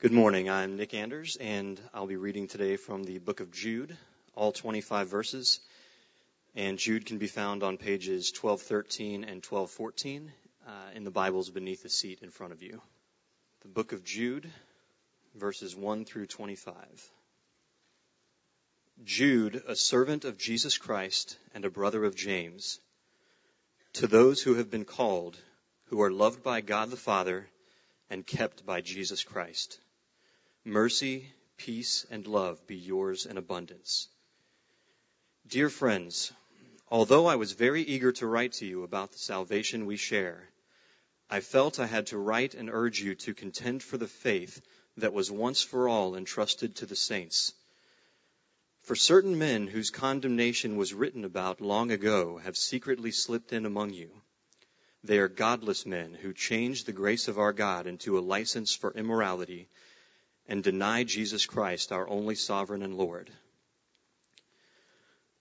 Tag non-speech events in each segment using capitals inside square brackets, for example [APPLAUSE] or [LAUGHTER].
Good morning. I'm Nick Anders, and I'll be reading today from the book of Jude, all 25 verses. And Jude can be found on pages 1213 and 1214 uh, in the Bibles beneath the seat in front of you. The book of Jude, verses 1 through 25. Jude, a servant of Jesus Christ and a brother of James, to those who have been called, who are loved by God the Father and kept by Jesus Christ Mercy, peace, and love be yours in abundance. Dear friends, although I was very eager to write to you about the salvation we share, I felt I had to write and urge you to contend for the faith that was once for all entrusted to the saints. For certain men whose condemnation was written about long ago have secretly slipped in among you. They are godless men who change the grace of our God into a license for immorality and deny Jesus Christ, our only sovereign and Lord.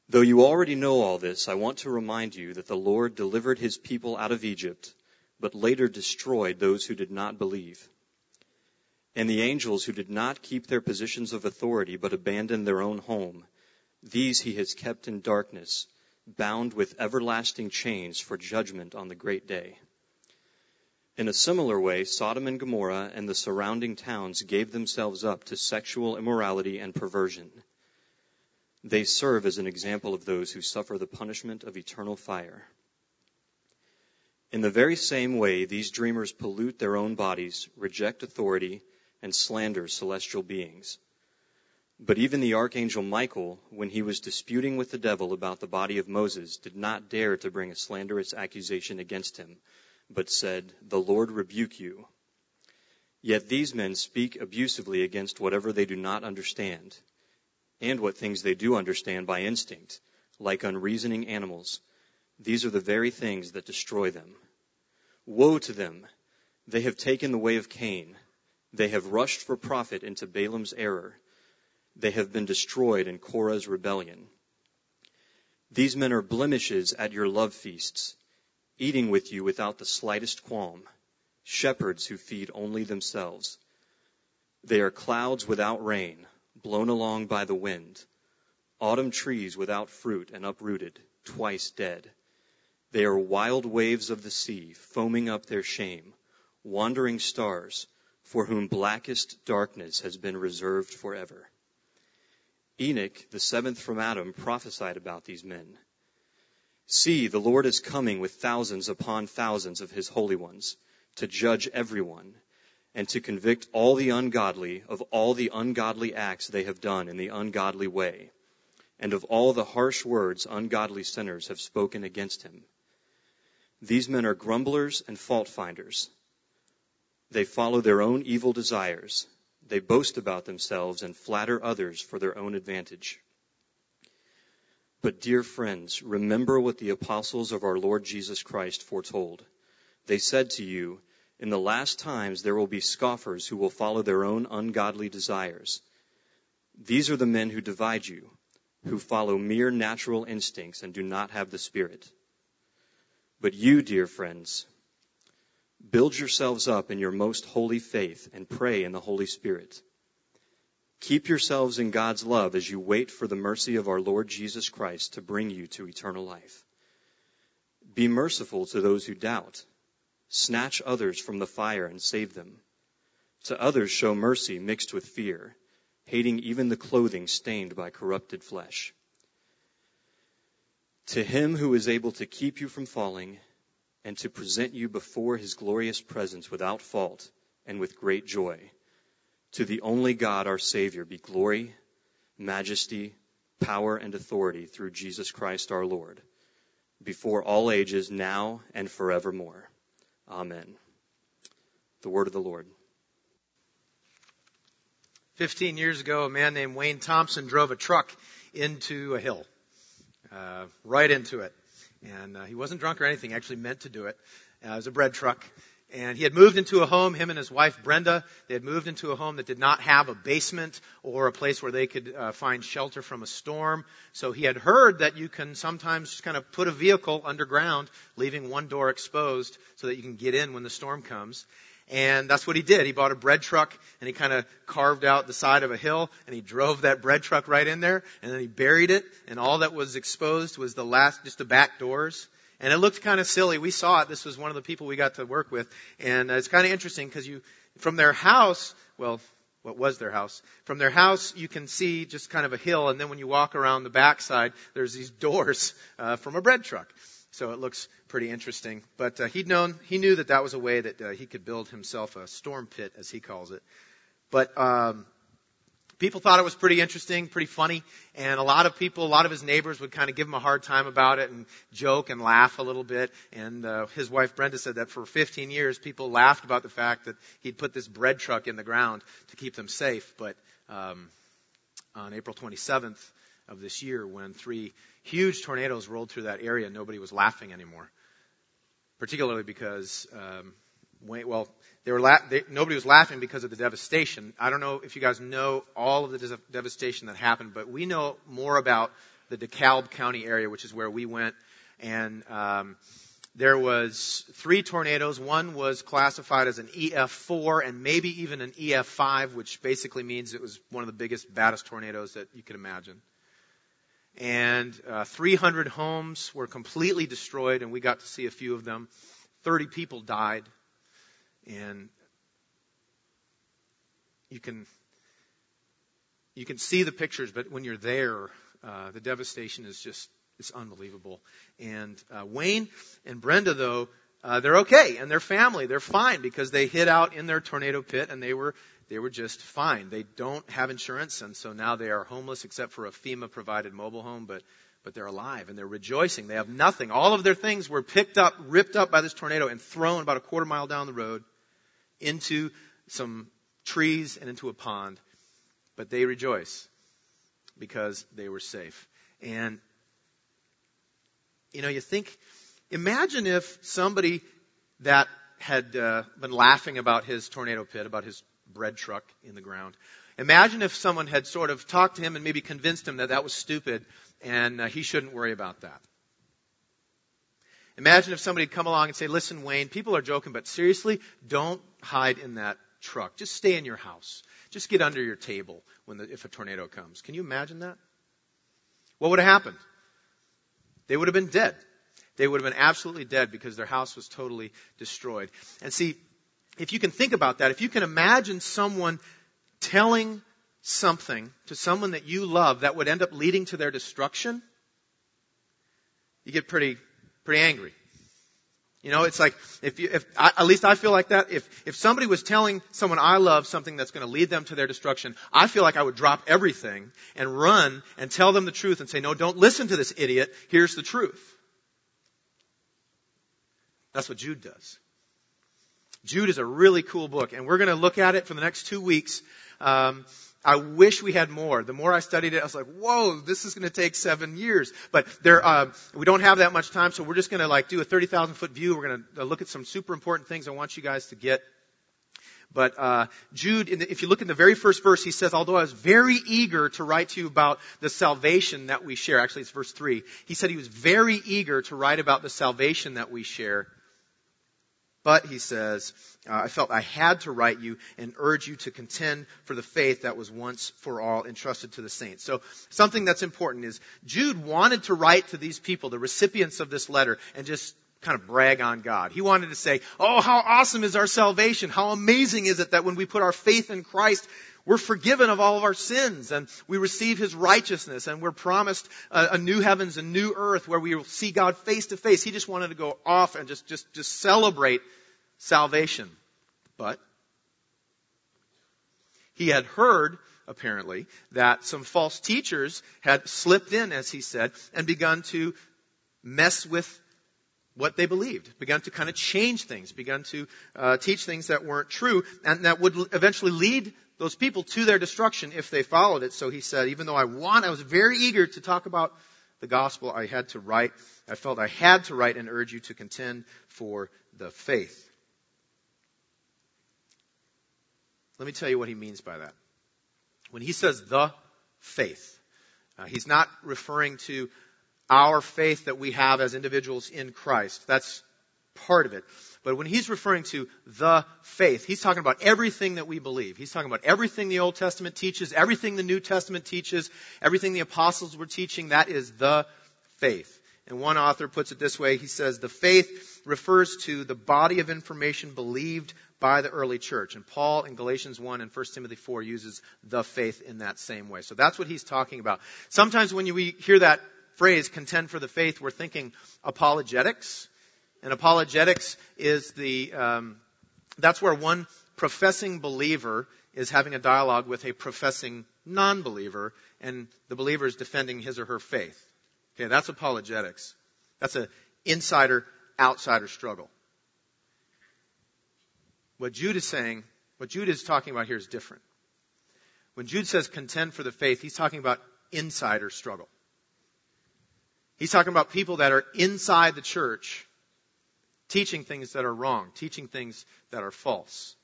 Though you already know all this, I want to remind you that the Lord delivered his people out of Egypt, but later destroyed those who did not believe. And the angels who did not keep their positions of authority but abandoned their own home, these he has kept in darkness, bound with everlasting chains for judgment on the great day. In a similar way, Sodom and Gomorrah and the surrounding towns gave themselves up to sexual immorality and perversion. They serve as an example of those who suffer the punishment of eternal fire. In the very same way, these dreamers pollute their own bodies, reject authority, and slander celestial beings. But even the archangel Michael, when he was disputing with the devil about the body of Moses, did not dare to bring a slanderous accusation against him but said, The Lord rebuke you. Yet these men speak abusively against whatever they do not understand, and what things they do understand by instinct, like unreasoning animals. These are the very things that destroy them. Woe to them! They have taken the way of Cain. They have rushed for profit into Balaam's error. They have been destroyed in Korah's rebellion. These men are blemishes at your love feasts eating with you without the slightest qualm, shepherds who feed only themselves. They are clouds without rain, blown along by the wind, autumn trees without fruit and uprooted, twice dead. They are wild waves of the sea, foaming up their shame, wandering stars, for whom blackest darkness has been reserved forever. Enoch, the seventh from Adam, prophesied about these men. See, the Lord is coming with thousands upon thousands of his holy ones to judge everyone and to convict all the ungodly of all the ungodly acts they have done in the ungodly way and of all the harsh words ungodly sinners have spoken against him. These men are grumblers and fault finders. They follow their own evil desires. They boast about themselves and flatter others for their own advantage. But dear friends, remember what the apostles of our Lord Jesus Christ foretold. They said to you, in the last times there will be scoffers who will follow their own ungodly desires. These are the men who divide you, who follow mere natural instincts and do not have the Spirit. But you, dear friends, build yourselves up in your most holy faith and pray in the Holy Spirit. Keep yourselves in God's love as you wait for the mercy of our Lord Jesus Christ to bring you to eternal life. Be merciful to those who doubt. Snatch others from the fire and save them. To others show mercy mixed with fear, hating even the clothing stained by corrupted flesh. To him who is able to keep you from falling and to present you before his glorious presence without fault and with great joy to the only God, our Savior, be glory, majesty, power, and authority through Jesus Christ our Lord, before all ages, now and forevermore. Amen. The word of the Lord. 15 years ago, a man named Wayne Thompson drove a truck into a hill, uh, right into it. And uh, he wasn't drunk or anything, actually meant to do it. Uh, it was a bread truck. And he had moved into a home, him and his wife Brenda, they had moved into a home that did not have a basement or a place where they could uh, find shelter from a storm. So he had heard that you can sometimes just kind of put a vehicle underground, leaving one door exposed so that you can get in when the storm comes. And that's what he did. He bought a bread truck and he kind of carved out the side of a hill and he drove that bread truck right in there and then he buried it and all that was exposed was the last, just the back doors. And it looked kind of silly. We saw it. This was one of the people we got to work with. And it's kind of interesting because you, from their house, well, what was their house. From their house, you can see just kind of a hill, and then when you walk around the backside, there's these doors uh, from a bread truck. So it looks pretty interesting. But uh, he'd known, he knew that that was a way that uh, he could build himself a storm pit, as he calls it. But um, people thought it was pretty interesting, pretty funny, and a lot of people, a lot of his neighbors would kind of give him a hard time about it and joke and laugh a little bit. And uh, his wife Brenda said that for 15 years, people laughed about the fact that he'd put this bread truck in the ground to keep them safe. But um, on April 27th of this year, when three huge tornadoes rolled through that area, nobody was laughing anymore. Particularly because um, well, they were la- they, nobody was laughing because of the devastation. I don't know if you guys know all of the de- devastation that happened, but we know more about the DeKalb County area, which is where we went, and um, there was three tornadoes. One was classified as an EF4 and maybe even an EF5, which basically means it was one of the biggest, baddest tornadoes that you could imagine. And uh, 300 homes were completely destroyed, and we got to see a few of them. 30 people died. And you can you can see the pictures, but when you're there, uh, the devastation is just it's unbelievable. And uh, Wayne and Brenda, though, uh, they're okay, and their family, they're fine because they hid out in their tornado pit and they were they were just fine. They don't have insurance, and so now they are homeless except for a FEMA provided mobile home, but but they're alive and they're rejoicing. They have nothing. All of their things were picked up, ripped up by this tornado, and thrown about a quarter mile down the road into some trees and into a pond. But they rejoice because they were safe. And, you know, you think, imagine if somebody that had uh, been laughing about his tornado pit, about his bread truck in the ground, imagine if someone had sort of talked to him and maybe convinced him that that was stupid and uh, he shouldn't worry about that. Imagine if somebody had come along and say, listen, Wayne, people are joking, but seriously, don't hide in that truck. Just stay in your house. Just get under your table when the, if a tornado comes. Can you imagine that? What would have happened? They would have been dead. They would have been absolutely dead because their house was totally destroyed. And see, if you can think about that, if you can imagine someone telling something to someone that you love that would end up leading to their destruction, you get pretty pretty angry. You know, it's like if you, if I, at least I feel like that. If if somebody was telling someone I love something that's going to lead them to their destruction, I feel like I would drop everything and run and tell them the truth and say, "No, don't listen to this idiot. Here's the truth." That's what Jude does. Jude is a really cool book, and we're going to look at it for the next two weeks. Um, I wish we had more. The more I studied it, I was like, whoa, this is going to take seven years. But there, uh, we don't have that much time, so we're just going to like do a 30,000 foot view. We're going to uh, look at some super important things I want you guys to get. But uh, Jude, the, if you look in the very first verse, he says, although I was very eager to write to you about the salvation that we share. Actually, it's verse 3. He said he was very eager to write about the salvation that we share. But, he says, uh, I felt I had to write you and urge you to contend for the faith that was once for all entrusted to the saints. So, something that's important is Jude wanted to write to these people, the recipients of this letter, and just kind of brag on God. He wanted to say, Oh, how awesome is our salvation! How amazing is it that when we put our faith in Christ, we're forgiven of all of our sins and we receive His righteousness and we're promised a, a, new heavens and new earth where we will see God face to face. He just wanted to go off and just, just, just celebrate salvation. But he had heard, apparently, that some false teachers had slipped in, as he said, and begun to mess with what they believed, begun to kind of change things, begun to uh, teach things that weren't true, and that would eventually lead those people to their destruction if they followed it. So he said, even though I want, I was very eager to talk about the gospel, I had to write, I felt I had to write and urge you to contend for the faith. Let me tell you what he means by that. When he says the faith, uh, he's not referring to our faith that we have as individuals in Christ. That's part of it. But when he's referring to the faith, he's talking about everything that we believe. He's talking about everything the Old Testament teaches, everything the New Testament teaches, everything the apostles were teaching. That is the faith. And one author puts it this way. He says, the faith refers to the body of information believed by the early church. And Paul in Galatians 1 and 1 Timothy 4 uses the faith in that same way. So that's what he's talking about. Sometimes when we hear that phrase, contend for the faith, we're thinking apologetics. And apologetics is the, um, that's where one professing believer is having a dialogue with a professing non-believer, and the believer is defending his or her faith. Okay, that's apologetics. That's an insider-outsider struggle. What Jude is saying, what Jude is talking about here is different. When Jude says contend for the faith, he's talking about insider struggle. He's talking about people that are inside the church teaching things that are wrong, teaching things that are false.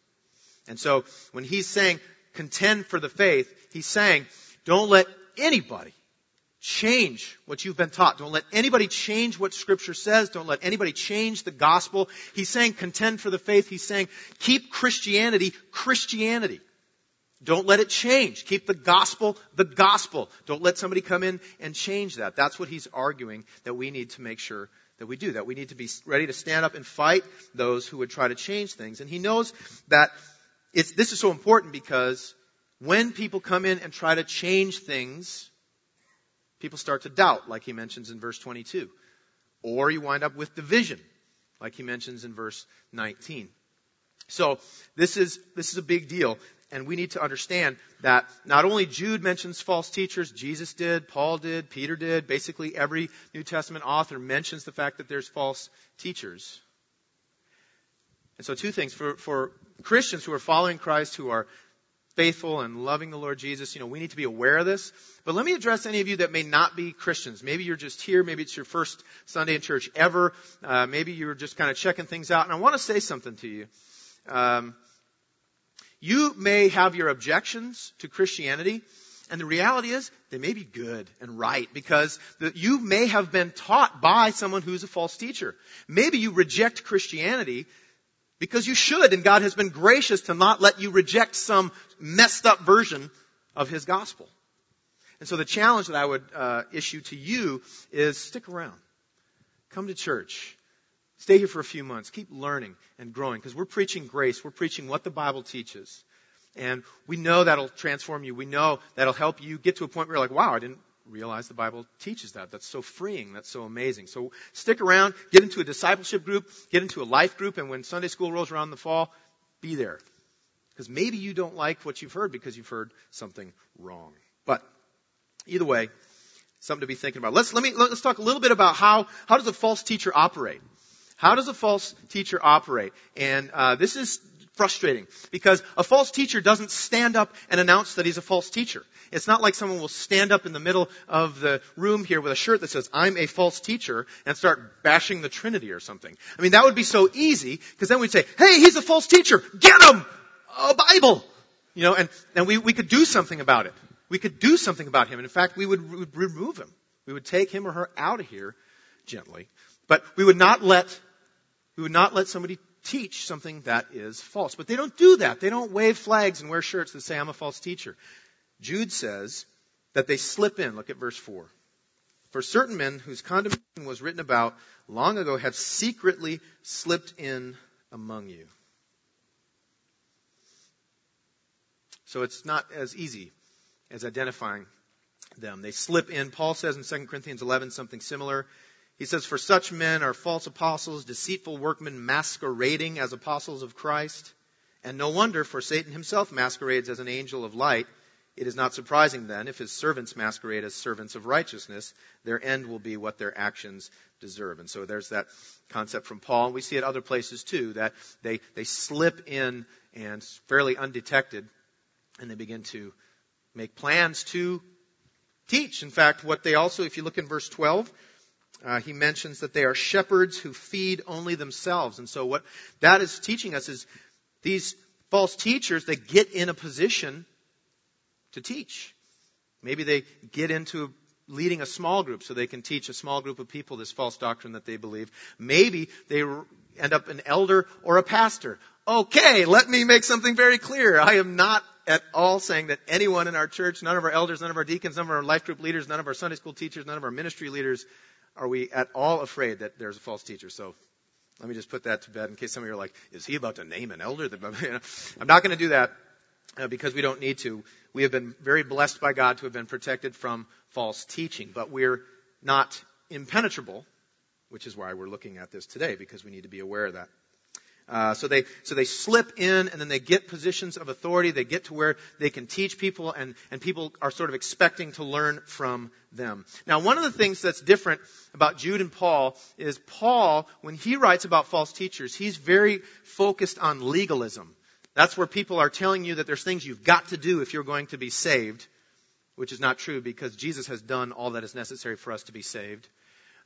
And so when he's saying contend for the faith, he's saying don't let anybody change what you've been taught. Don't let anybody change what scripture says. Don't let anybody change the gospel. He's saying contend for the faith. He's saying keep Christianity Christianity. Don't let it change. Keep the gospel the gospel. Don't let somebody come in and change that. That's what he's arguing that we need to make sure that we do, that we need to be ready to stand up and fight those who would try to change things. And he knows that this is so important because when people come in and try to change things, people start to doubt, like he mentions in verse 22. Or you wind up with division, like he mentions in verse 19. So this is, this is a big deal. And we need to understand that not only Jude mentions false teachers, Jesus did, Paul did, Peter did, basically every New Testament author mentions the fact that there's false teachers. And so two things. For, for Christians who are following Christ, who are faithful and loving the Lord Jesus, you know, we need to be aware of this. But let me address any of you that may not be Christians. Maybe you're just here. Maybe it's your first Sunday in church ever. Uh, maybe you're just kind of checking things out. And I want to say something to you. Um, you may have your objections to Christianity, and the reality is they may be good and right because the, you may have been taught by someone who's a false teacher. Maybe you reject Christianity because you should, and God has been gracious to not let you reject some messed up version of His gospel. And so the challenge that I would uh, issue to you is stick around. Come to church. Stay here for a few months. Keep learning and growing because we're preaching grace. We're preaching what the Bible teaches. And we know that'll transform you. We know that'll help you get to a point where you're like, wow, I didn't realize the Bible teaches that. That's so freeing. That's so amazing. So stick around, get into a discipleship group, get into a life group, and when Sunday school rolls around in the fall, be there. Because maybe you don't like what you've heard because you've heard something wrong. But either way, something to be thinking about. Let's let me let's talk a little bit about how how does a false teacher operate. How does a false teacher operate? And uh, this is frustrating because a false teacher doesn't stand up and announce that he's a false teacher. It's not like someone will stand up in the middle of the room here with a shirt that says, I'm a false teacher and start bashing the Trinity or something. I mean, that would be so easy because then we'd say, hey, he's a false teacher. Get him! A Bible! You know, and, and we, we could do something about it. We could do something about him. And in fact, we would, we would remove him. We would take him or her out of here gently. But we would not let, we would not let somebody teach something that is false. But they don't do that. They don't wave flags and wear shirts that say, I'm a false teacher. Jude says that they slip in. Look at verse 4. For certain men whose condemnation was written about long ago have secretly slipped in among you. So it's not as easy as identifying them. They slip in. Paul says in 2 Corinthians 11 something similar. He says, For such men are false apostles, deceitful workmen masquerading as apostles of Christ. And no wonder, for Satan himself masquerades as an angel of light. It is not surprising then if his servants masquerade as servants of righteousness. Their end will be what their actions deserve. And so there's that concept from Paul. We see it other places too, that they, they slip in and fairly undetected, and they begin to make plans to teach. In fact, what they also, if you look in verse 12, uh, he mentions that they are shepherds who feed only themselves. And so what that is teaching us is these false teachers, they get in a position to teach. Maybe they get into leading a small group so they can teach a small group of people this false doctrine that they believe. Maybe they end up an elder or a pastor. Okay, let me make something very clear. I am not at all saying that anyone in our church, none of our elders, none of our deacons, none of our life group leaders, none of our Sunday school teachers, none of our ministry leaders, are we at all afraid that there's a false teacher. So let me just put that to bed in case some of you are like, is he about to name an elder? [LAUGHS] I'm not going to do that uh, because we don't need to. We have been very blessed by God to have been protected from false teaching, but we're not impenetrable, which is why we're looking at this today because we need to be aware of that. Uh, so they so they slip in and then they get positions of authority. They get to where they can teach people and and people are sort of expecting to learn from them. Now, one of the things that's different about Jude and Paul is Paul, when he writes about false teachers, he's very focused on legalism. That's where people are telling you that there's things you've got to do if you're going to be saved, which is not true because Jesus has done all that is necessary for us to be saved.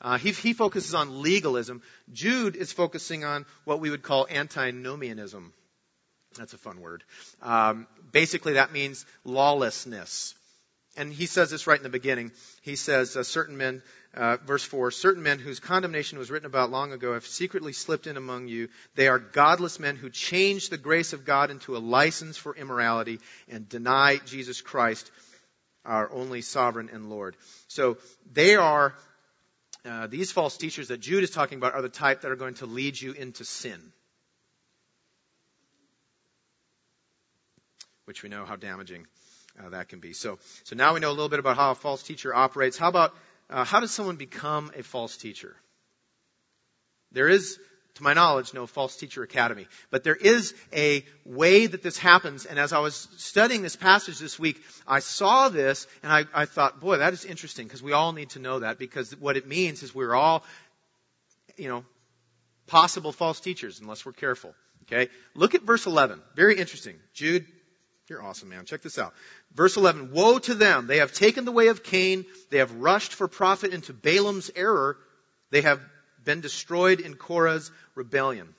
Uh, he, he, focuses on legalism. Jude is focusing on what we would call antinomianism. That's a fun word. Um, basically, that means lawlessness. And he says this right in the beginning. He says, uh, certain men, uh, verse 4, certain men whose condemnation was written about long ago have secretly slipped in among you. They are godless men who change the grace of God into a license for immorality and deny Jesus Christ, our only sovereign and Lord. So they are uh, these false teachers that Jude is talking about are the type that are going to lead you into sin. Which we know how damaging uh, that can be. So, so now we know a little bit about how a false teacher operates. How about, uh, how does someone become a false teacher? There is to my knowledge, no false teacher academy. But there is a way that this happens. And as I was studying this passage this week, I saw this and I, I thought, boy, that is interesting because we all need to know that because what it means is we're all, you know, possible false teachers unless we're careful. Okay? Look at verse 11. Very interesting. Jude, you're awesome, man. Check this out. Verse 11. Woe to them. They have taken the way of Cain. They have rushed for profit into Balaam's error. They have been destroyed in Korah's rebellion.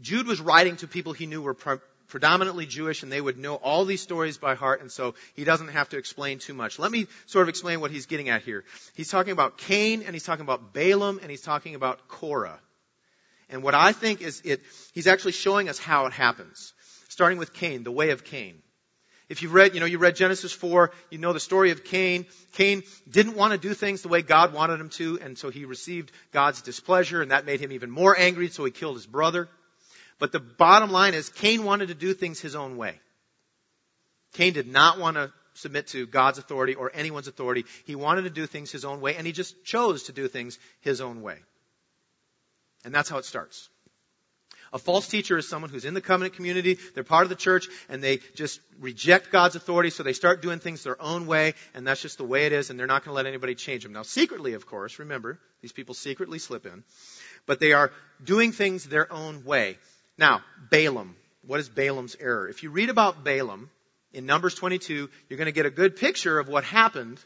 Jude was writing to people he knew were pre- predominantly Jewish and they would know all these stories by heart and so he doesn't have to explain too much. Let me sort of explain what he's getting at here. He's talking about Cain and he's talking about Balaam and he's talking about Korah. And what I think is it, he's actually showing us how it happens. Starting with Cain, the way of Cain. If you've read, you know, you read Genesis 4, you know the story of Cain. Cain didn't want to do things the way God wanted him to, and so he received God's displeasure, and that made him even more angry, so he killed his brother. But the bottom line is, Cain wanted to do things his own way. Cain did not want to submit to God's authority or anyone's authority. He wanted to do things his own way, and he just chose to do things his own way. And that's how it starts. A false teacher is someone who's in the covenant community, they're part of the church, and they just reject God's authority, so they start doing things their own way, and that's just the way it is, and they're not going to let anybody change them. Now, secretly, of course, remember, these people secretly slip in, but they are doing things their own way. Now, Balaam. What is Balaam's error? If you read about Balaam in Numbers 22, you're going to get a good picture of what happened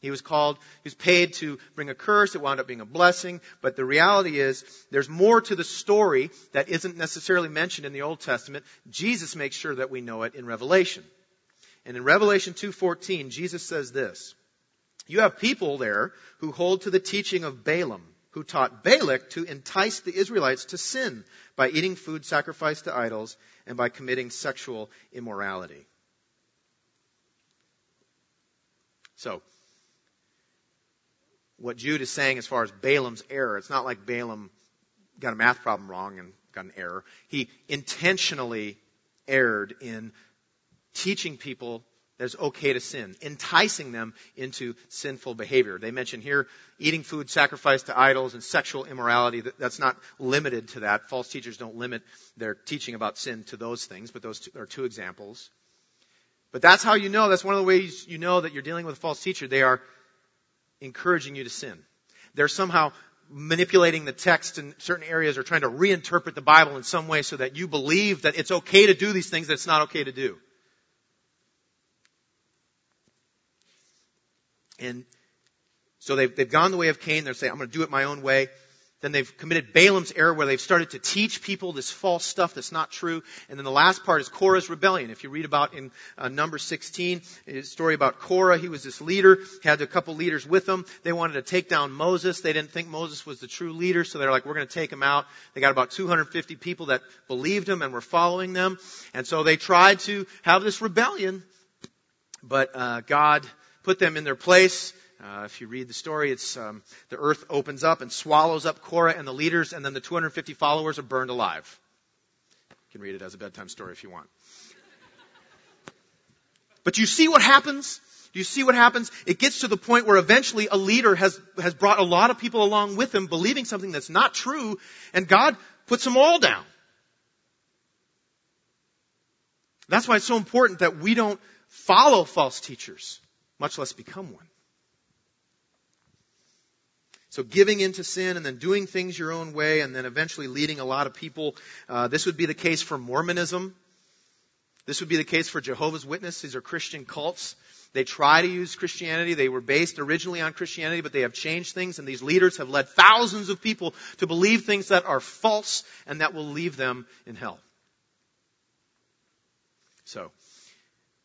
he was called, he was paid to bring a curse. It wound up being a blessing. But the reality is, there's more to the story that isn't necessarily mentioned in the Old Testament. Jesus makes sure that we know it in Revelation. And in Revelation 2.14, Jesus says this, You have people there who hold to the teaching of Balaam, who taught Balak to entice the Israelites to sin by eating food sacrificed to idols and by committing sexual immorality. So, what Jude is saying as far as Balaam's error. It's not like Balaam got a math problem wrong and got an error. He intentionally erred in teaching people that it's okay to sin, enticing them into sinful behavior. They mention here eating food sacrificed to idols and sexual immorality. That's not limited to that. False teachers don't limit their teaching about sin to those things, but those are two examples. But that's how you know, that's one of the ways you know that you're dealing with a false teacher. They are encouraging you to sin. They're somehow manipulating the text in certain areas or trying to reinterpret the Bible in some way so that you believe that it's okay to do these things that it's not okay to do. And so they've, they've gone the way of Cain. They're saying, I'm going to do it my own way. Then they've committed Balaam's error where they've started to teach people this false stuff that's not true. And then the last part is Korah's rebellion. If you read about in uh, number 16, a story about Korah, he was this leader, had a couple leaders with him. They wanted to take down Moses. They didn't think Moses was the true leader, so they're like, we're going to take him out. They got about 250 people that believed him and were following them. And so they tried to have this rebellion, but uh, God put them in their place. Uh, if you read the story, it's um, the earth opens up and swallows up Korah and the leaders, and then the 250 followers are burned alive. You can read it as a bedtime story if you want. But you see what happens? Do you see what happens? It gets to the point where eventually a leader has, has brought a lot of people along with him believing something that's not true, and God puts them all down. That's why it's so important that we don't follow false teachers, much less become one. So giving into sin and then doing things your own way and then eventually leading a lot of people. Uh, this would be the case for Mormonism. This would be the case for Jehovah's Witnesses. These are Christian cults. They try to use Christianity. They were based originally on Christianity, but they have changed things, and these leaders have led thousands of people to believe things that are false and that will leave them in hell. So,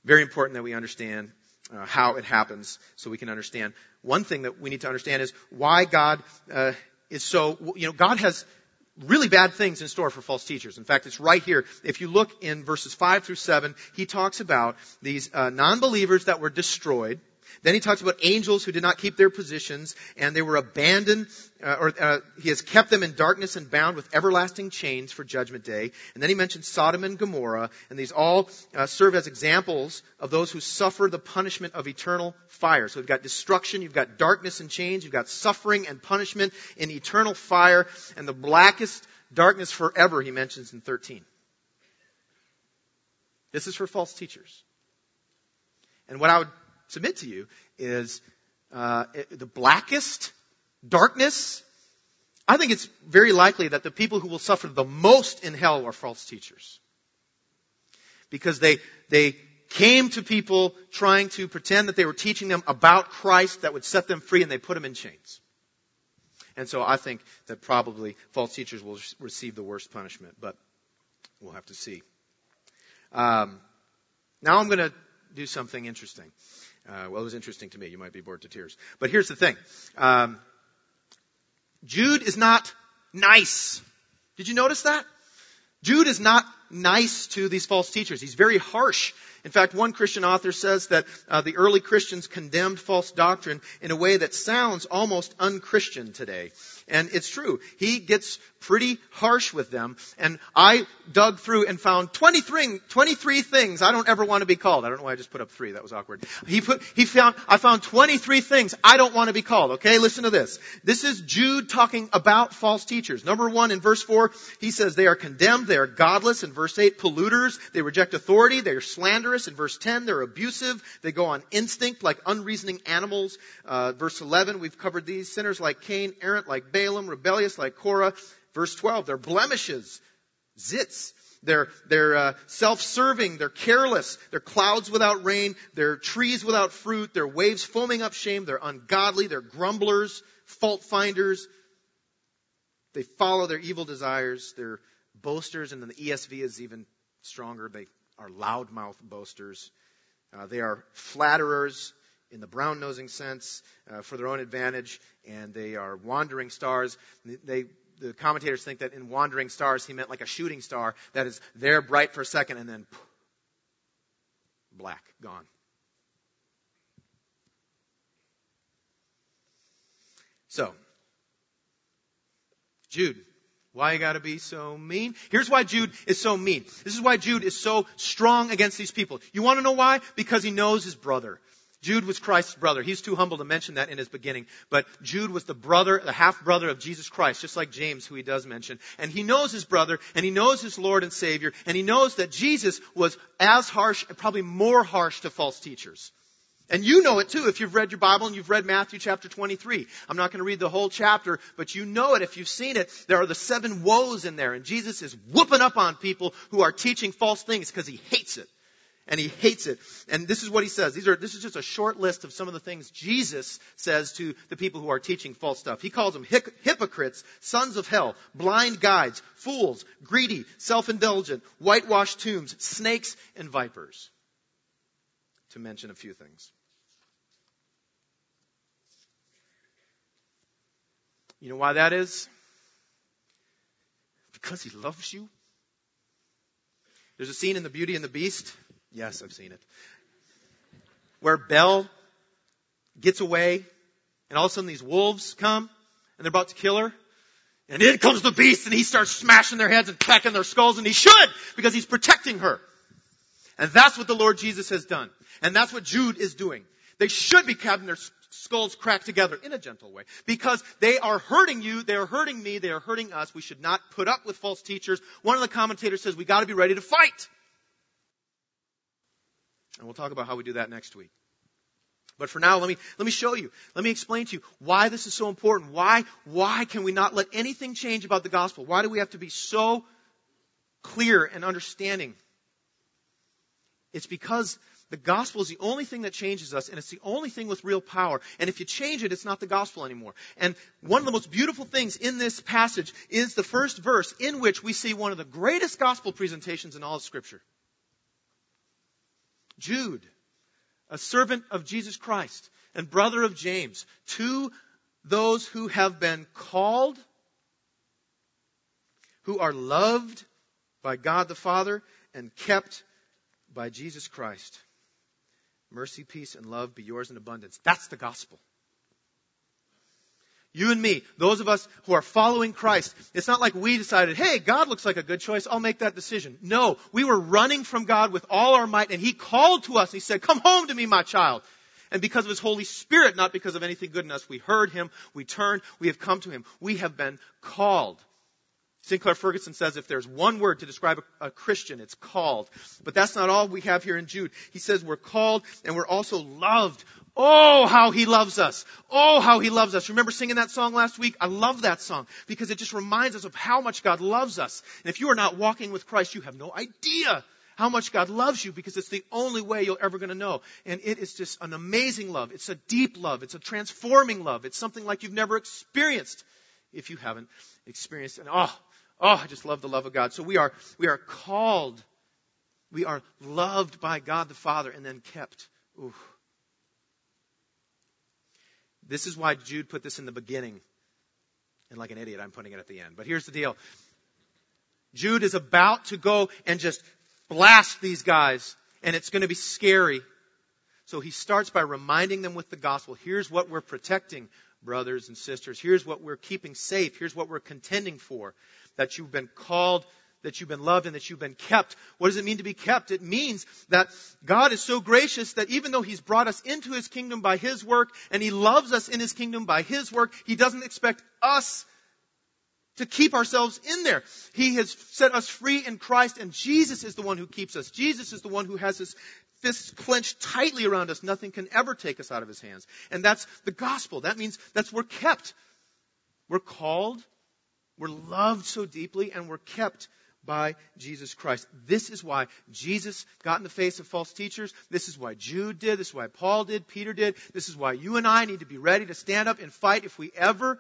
very important that we understand uh, how it happens so we can understand. One thing that we need to understand is why God uh, is so, you know, God has really bad things in store for false teachers. In fact, it's right here. If you look in verses 5 through 7, he talks about these uh, non-believers that were destroyed then he talks about angels who did not keep their positions and they were abandoned, uh, or uh, he has kept them in darkness and bound with everlasting chains for judgment day. And then he mentions Sodom and Gomorrah, and these all uh, serve as examples of those who suffer the punishment of eternal fire. So you've got destruction, you've got darkness and chains, you've got suffering and punishment in eternal fire, and the blackest darkness forever, he mentions in 13. This is for false teachers. And what I would submit to you is uh, the blackest darkness. I think it's very likely that the people who will suffer the most in hell are false teachers. Because they, they came to people trying to pretend that they were teaching them about Christ that would set them free and they put them in chains. And so I think that probably false teachers will receive the worst punishment, but we'll have to see. Um, now I'm going to do something interesting. Uh, well, it was interesting to me. You might be bored to tears. But here's the thing. Um, Jude is not nice. Did you notice that? Jude is not nice to these false teachers. He's very harsh. In fact, one Christian author says that uh, the early Christians condemned false doctrine in a way that sounds almost unchristian today. And it's true. He gets pretty harsh with them. And I dug through and found 23, 23 things I don't ever want to be called. I don't know why I just put up three. That was awkward. He put, he found, I found 23 things I don't want to be called. Okay, listen to this. This is Jude talking about false teachers. Number one, in verse four, he says they are condemned, they are godless. In verse eight, polluters, they reject authority, they are slanderous. In verse 10, they're abusive, they go on instinct like unreasoning animals. Uh, verse 11, we've covered these. Sinners like Cain, errant like Balaam, rebellious like Korah. Verse 12, they're blemishes, zits. They're, they're uh, self-serving. They're careless. They're clouds without rain. They're trees without fruit. They're waves foaming up shame. They're ungodly. They're grumblers, fault finders. They follow their evil desires. They're boasters. And then the ESV is even stronger. They are loudmouth boasters. Uh, they are flatterers in the brown nosing sense uh, for their own advantage, and they are wandering stars. They, the commentators think that in wandering stars, he meant like a shooting star that is there bright for a second and then black, gone. So, Jude, why you gotta be so mean? Here's why Jude is so mean. This is why Jude is so strong against these people. You wanna know why? Because he knows his brother. Jude was Christ's brother. He's too humble to mention that in his beginning. But Jude was the brother, the half brother of Jesus Christ, just like James, who he does mention. And he knows his brother, and he knows his Lord and Savior, and he knows that Jesus was as harsh, probably more harsh to false teachers. And you know it too if you've read your Bible and you've read Matthew chapter 23. I'm not going to read the whole chapter, but you know it if you've seen it. There are the seven woes in there, and Jesus is whooping up on people who are teaching false things because he hates it. And he hates it. And this is what he says. These are, this is just a short list of some of the things Jesus says to the people who are teaching false stuff. He calls them hypocrites, sons of hell, blind guides, fools, greedy, self-indulgent, whitewashed tombs, snakes, and vipers. To mention a few things. You know why that is? Because he loves you. There's a scene in The Beauty and the Beast Yes, I've seen it. Where Belle gets away, and all of a sudden these wolves come, and they're about to kill her. And in comes the beast, and he starts smashing their heads and cracking their skulls, and he should, because he's protecting her. And that's what the Lord Jesus has done. And that's what Jude is doing. They should be having their skulls cracked together in a gentle way. Because they are hurting you, they are hurting me, they are hurting us. We should not put up with false teachers. One of the commentators says we gotta be ready to fight. And we'll talk about how we do that next week. But for now, let me, let me show you. Let me explain to you why this is so important. Why, why can we not let anything change about the gospel? Why do we have to be so clear and understanding? It's because the gospel is the only thing that changes us, and it's the only thing with real power. And if you change it, it's not the gospel anymore. And one of the most beautiful things in this passage is the first verse in which we see one of the greatest gospel presentations in all of Scripture. Jude, a servant of Jesus Christ and brother of James, to those who have been called, who are loved by God the Father and kept by Jesus Christ. Mercy, peace, and love be yours in abundance. That's the gospel. You and me, those of us who are following Christ, it's not like we decided, hey, God looks like a good choice, I'll make that decision. No, we were running from God with all our might, and He called to us, and He said, come home to me, my child. And because of His Holy Spirit, not because of anything good in us, we heard Him, we turned, we have come to Him. We have been called. Sinclair Ferguson says if there's one word to describe a, a, Christian, it's called. But that's not all we have here in Jude. He says we're called and we're also loved. Oh, how he loves us. Oh, how he loves us. Remember singing that song last week? I love that song because it just reminds us of how much God loves us. And if you are not walking with Christ, you have no idea how much God loves you because it's the only way you're ever going to know. And it is just an amazing love. It's a deep love. It's a transforming love. It's something like you've never experienced if you haven't experienced it. Oh, oh, I just love the love of God. So we are, we are called. We are loved by God the Father and then kept. Ooh. This is why Jude put this in the beginning. And like an idiot, I'm putting it at the end. But here's the deal. Jude is about to go and just blast these guys, and it's going to be scary. So he starts by reminding them with the gospel. Here's what we're protecting, brothers and sisters. Here's what we're keeping safe. Here's what we're contending for. That you've been called that you've been loved and that you've been kept. What does it mean to be kept? It means that God is so gracious that even though He's brought us into His kingdom by His work and He loves us in His kingdom by His work, He doesn't expect us to keep ourselves in there. He has set us free in Christ and Jesus is the one who keeps us. Jesus is the one who has His fists clenched tightly around us. Nothing can ever take us out of His hands. And that's the gospel. That means that's we're kept. We're called. We're loved so deeply and we're kept by Jesus Christ. This is why Jesus got in the face of false teachers. This is why Jude did. This is why Paul did. Peter did. This is why you and I need to be ready to stand up and fight if we ever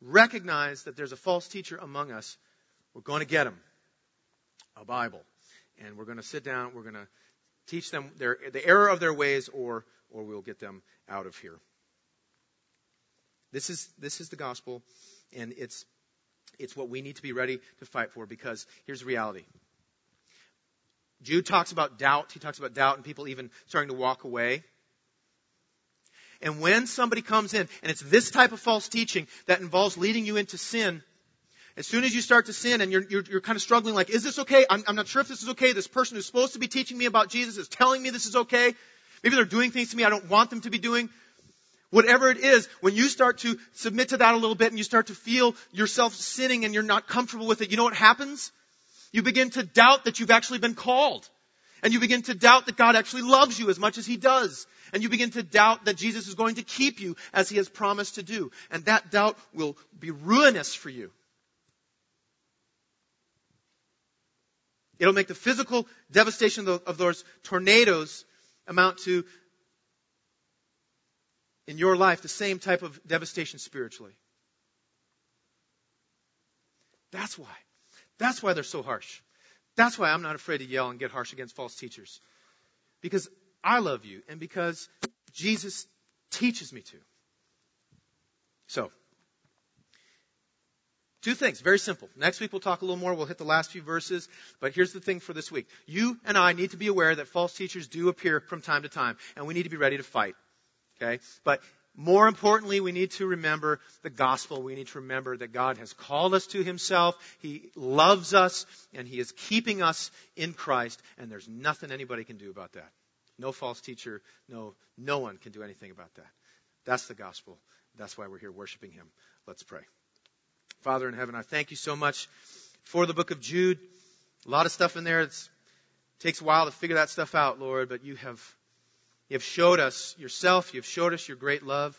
recognize that there's a false teacher among us. We're going to get him a Bible. And we're going to sit down. We're going to teach them their, the error of their ways or, or we'll get them out of here. This is, this is the gospel and it's it's what we need to be ready to fight for because here's the reality. Jude talks about doubt. He talks about doubt and people even starting to walk away. And when somebody comes in, and it's this type of false teaching that involves leading you into sin, as soon as you start to sin and you're, you're, you're kind of struggling, like, is this okay? I'm, I'm not sure if this is okay. This person who's supposed to be teaching me about Jesus is telling me this is okay. Maybe they're doing things to me I don't want them to be doing. Whatever it is, when you start to submit to that a little bit and you start to feel yourself sinning and you're not comfortable with it, you know what happens? You begin to doubt that you've actually been called. And you begin to doubt that God actually loves you as much as He does. And you begin to doubt that Jesus is going to keep you as He has promised to do. And that doubt will be ruinous for you. It'll make the physical devastation of those tornadoes amount to, in your life, the same type of devastation spiritually. That's why. That's why they're so harsh. That's why I'm not afraid to yell and get harsh against false teachers. Because I love you and because Jesus teaches me to. So, two things, very simple. Next week we'll talk a little more. We'll hit the last few verses. But here's the thing for this week. You and I need to be aware that false teachers do appear from time to time, and we need to be ready to fight. Okay? But more importantly, we need to remember the gospel. We need to remember that God has called us to himself. He loves us and he is keeping us in Christ and there's nothing anybody can do about that. No false teacher, no no one can do anything about that. That's the gospel. That's why we're here worshiping him. Let's pray. Father in heaven, I thank you so much for the book of Jude. A lot of stuff in there. It takes a while to figure that stuff out, Lord, but you have you have showed us yourself. You've showed us your great love.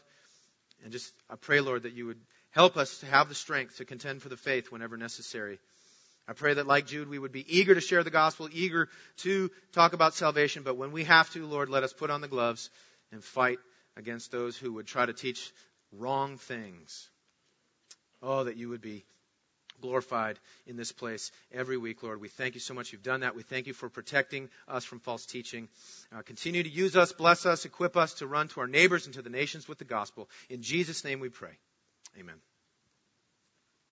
And just, I pray, Lord, that you would help us to have the strength to contend for the faith whenever necessary. I pray that, like Jude, we would be eager to share the gospel, eager to talk about salvation, but when we have to, Lord, let us put on the gloves and fight against those who would try to teach wrong things. Oh, that you would be glorified in this place every week, Lord. We thank you so much you've done that. We thank you for protecting us from false teaching. Uh, continue to use us, bless us, equip us to run to our neighbors and to the nations with the gospel. In Jesus' name we pray. Amen.